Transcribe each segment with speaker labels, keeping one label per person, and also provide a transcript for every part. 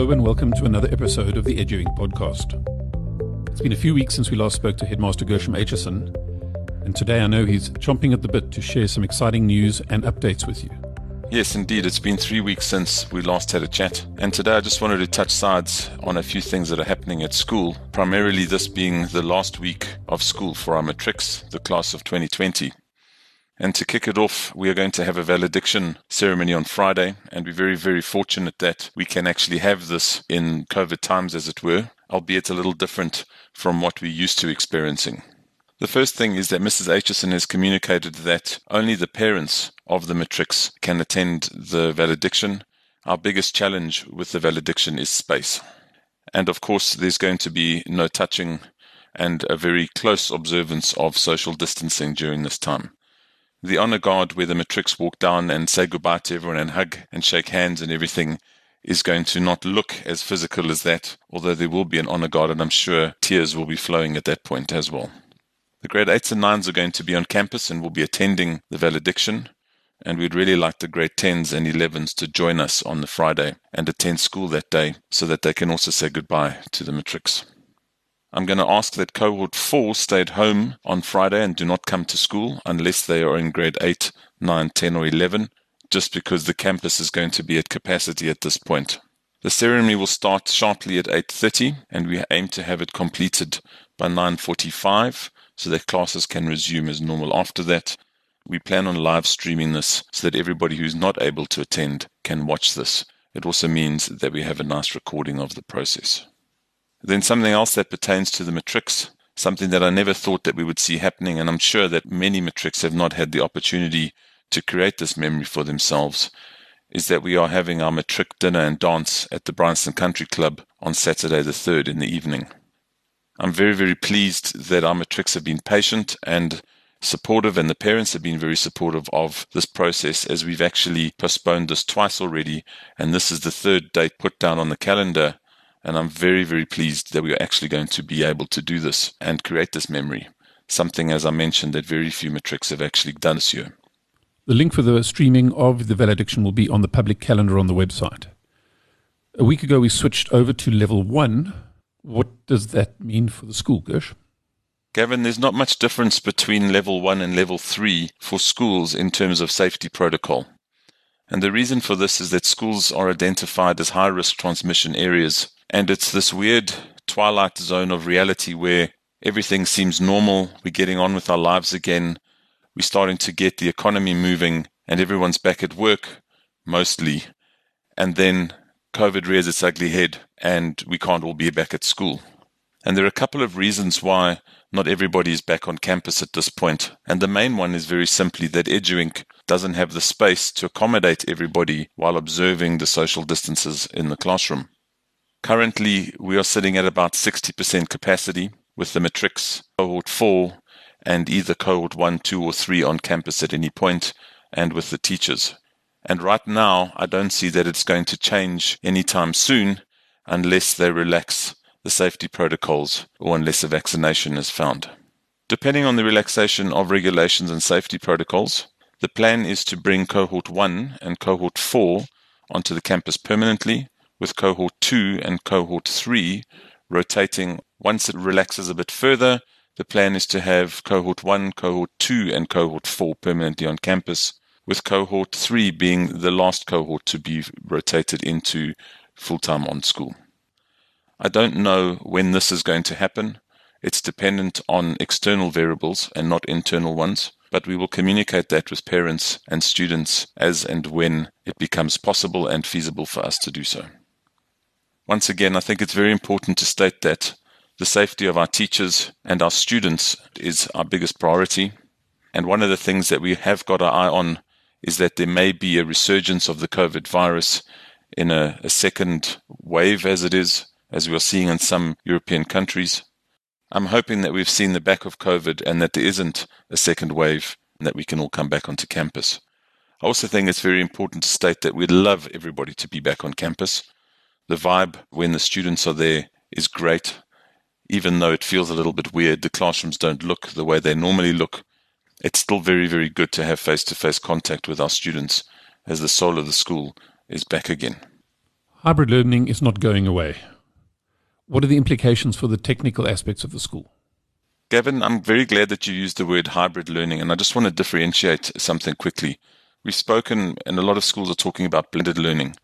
Speaker 1: Hello and welcome to another episode of the EduInc podcast. It's been a few weeks since we last spoke to Headmaster Gershom Aitchison, and today I know he's chomping at the bit to share some exciting news and updates with you.
Speaker 2: Yes, indeed. It's been three weeks since we last had a chat. And today I just wanted to touch sides on a few things that are happening at school, primarily this being the last week of school for our matrics, the class of 2020. And to kick it off, we are going to have a valediction ceremony on Friday. And we're very, very fortunate that we can actually have this in COVID times, as it were, albeit a little different from what we're used to experiencing. The first thing is that Mrs. Aitchison has communicated that only the parents of the matrics can attend the valediction. Our biggest challenge with the valediction is space. And of course, there's going to be no touching and a very close observance of social distancing during this time the honor guard where the matrics walk down and say goodbye to everyone and hug and shake hands and everything is going to not look as physical as that, although there will be an honor guard and I'm sure tears will be flowing at that point as well. The grade 8s and 9s are going to be on campus and will be attending the valediction. And we'd really like the grade 10s and 11s to join us on the Friday and attend school that day so that they can also say goodbye to the matrics. I'm going to ask that cohort 4 stay at home on Friday and do not come to school unless they are in grade 8, 9, 10 or 11, just because the campus is going to be at capacity at this point. The ceremony will start sharply at 8:30 and we aim to have it completed by 9:45 so that classes can resume as normal after that. We plan on live streaming this so that everybody who's not able to attend can watch this. It also means that we have a nice recording of the process. Then something else that pertains to the matrics, something that I never thought that we would see happening, and I'm sure that many matrics have not had the opportunity to create this memory for themselves, is that we are having our matric dinner and dance at the Bryanston Country Club on Saturday the 3rd in the evening. I'm very, very pleased that our matrics have been patient and supportive, and the parents have been very supportive of this process as we've actually postponed this twice already, and this is the third date put down on the calendar and I'm very, very pleased that we are actually going to be able to do this and create this memory. Something, as I mentioned, that very few matrics have actually done this year.
Speaker 1: The link for the streaming of the valediction will be on the public calendar on the website. A week ago, we switched over to level one. What does that mean for the school, Gersh?
Speaker 2: Gavin, there's not much difference between level one and level three for schools in terms of safety protocol. And the reason for this is that schools are identified as high risk transmission areas and it's this weird twilight zone of reality where everything seems normal. We're getting on with our lives again. We're starting to get the economy moving and everyone's back at work, mostly. And then COVID rears its ugly head and we can't all be back at school. And there are a couple of reasons why not everybody is back on campus at this point. And the main one is very simply that EduInc doesn't have the space to accommodate everybody while observing the social distances in the classroom. Currently, we are sitting at about 60% capacity with the matrics cohort 4 and either cohort 1, 2, or 3 on campus at any point, and with the teachers. And right now, I don't see that it's going to change anytime soon unless they relax the safety protocols or unless a vaccination is found. Depending on the relaxation of regulations and safety protocols, the plan is to bring cohort 1 and cohort 4 onto the campus permanently with cohort 2 and cohort 3 rotating. Once it relaxes a bit further, the plan is to have cohort 1, cohort 2, and cohort 4 permanently on campus, with cohort 3 being the last cohort to be rotated into full time on school. I don't know when this is going to happen. It's dependent on external variables and not internal ones, but we will communicate that with parents and students as and when it becomes possible and feasible for us to do so. Once again, I think it's very important to state that the safety of our teachers and our students is our biggest priority. And one of the things that we have got our eye on is that there may be a resurgence of the COVID virus in a, a second wave, as it is, as we are seeing in some European countries. I'm hoping that we've seen the back of COVID and that there isn't a second wave and that we can all come back onto campus. I also think it's very important to state that we'd love everybody to be back on campus. The vibe when the students are there is great. Even though it feels a little bit weird, the classrooms don't look the way they normally look. It's still very, very good to have face to face contact with our students as the soul of the school is back again.
Speaker 1: Hybrid learning is not going away. What are the implications for the technical aspects of the school?
Speaker 2: Gavin, I'm very glad that you used the word hybrid learning, and I just want to differentiate something quickly. We've spoken, and a lot of schools are talking about blended learning.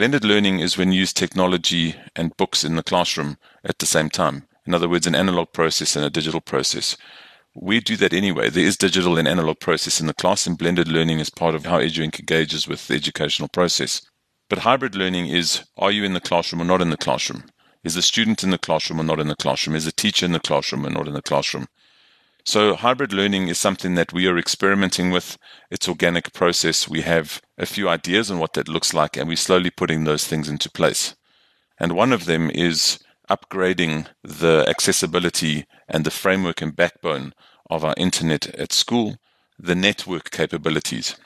Speaker 2: Blended learning is when you use technology and books in the classroom at the same time. In other words, an analog process and a digital process. We do that anyway. There is digital and analog process in the class, and blended learning is part of how EduInc engages with the educational process. But hybrid learning is are you in the classroom or not in the classroom? Is the student in the classroom or not in the classroom? Is the teacher in the classroom or not in the classroom? So hybrid learning is something that we are experimenting with. It's organic process. We have a few ideas on what that looks like and we're slowly putting those things into place. And one of them is upgrading the accessibility and the framework and backbone of our internet at school, the network capabilities.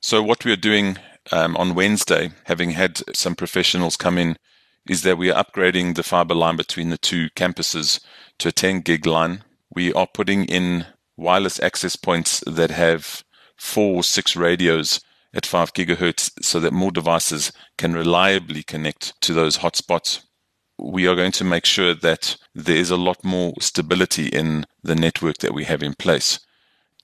Speaker 2: So what we are doing um, on Wednesday, having had some professionals come in, is that we are upgrading the fiber line between the two campuses to a 10 gig line. We are putting in wireless access points that have four or six radios at 5 gigahertz so that more devices can reliably connect to those hotspots. We are going to make sure that there is a lot more stability in the network that we have in place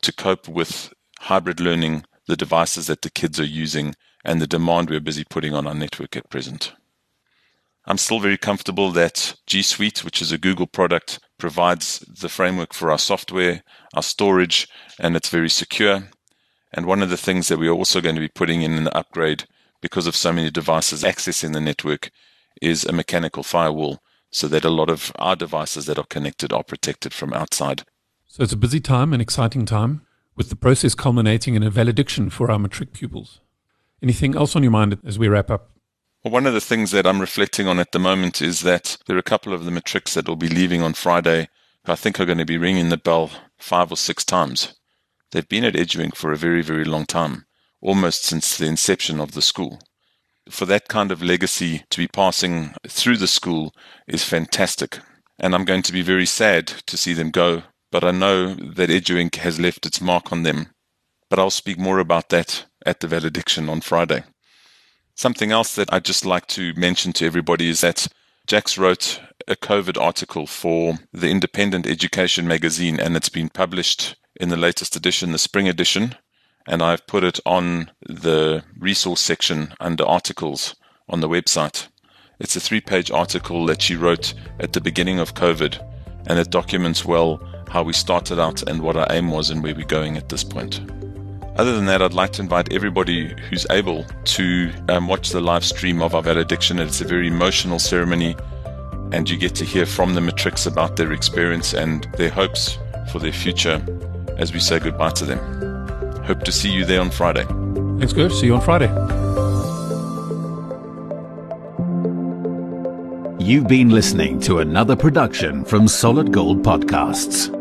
Speaker 2: to cope with hybrid learning, the devices that the kids are using, and the demand we're busy putting on our network at present. I'm still very comfortable that G Suite, which is a Google product, provides the framework for our software, our storage, and it's very secure. And one of the things that we're also going to be putting in the upgrade because of so many devices accessing the network is a mechanical firewall so that a lot of our devices that are connected are protected from outside.
Speaker 1: So it's a busy time, an exciting time, with the process culminating in a valediction for our matric pupils. Anything else on your mind as we wrap up?
Speaker 2: Well, one of the things that I'm reflecting on at the moment is that there are a couple of the matrics that will be leaving on Friday who I think are going to be ringing the bell five or six times. They've been at EduInc for a very, very long time, almost since the inception of the school. For that kind of legacy to be passing through the school is fantastic. And I'm going to be very sad to see them go, but I know that EduInc has left its mark on them. But I'll speak more about that at the valediction on Friday. Something else that I'd just like to mention to everybody is that Jax wrote a COVID article for the Independent Education magazine, and it's been published in the latest edition, the spring edition. And I've put it on the resource section under articles on the website. It's a three page article that she wrote at the beginning of COVID, and it documents well how we started out and what our aim was and where we're going at this point. Other than that, I'd like to invite everybody who's able to um, watch the live stream of our valediction. It's a very emotional ceremony, and you get to hear from the matrics about their experience and their hopes for their future as we say goodbye to them. Hope to see you there on Friday.
Speaker 1: Thanks, Gersh. See you on Friday.
Speaker 3: You've been listening to another production from Solid Gold Podcasts.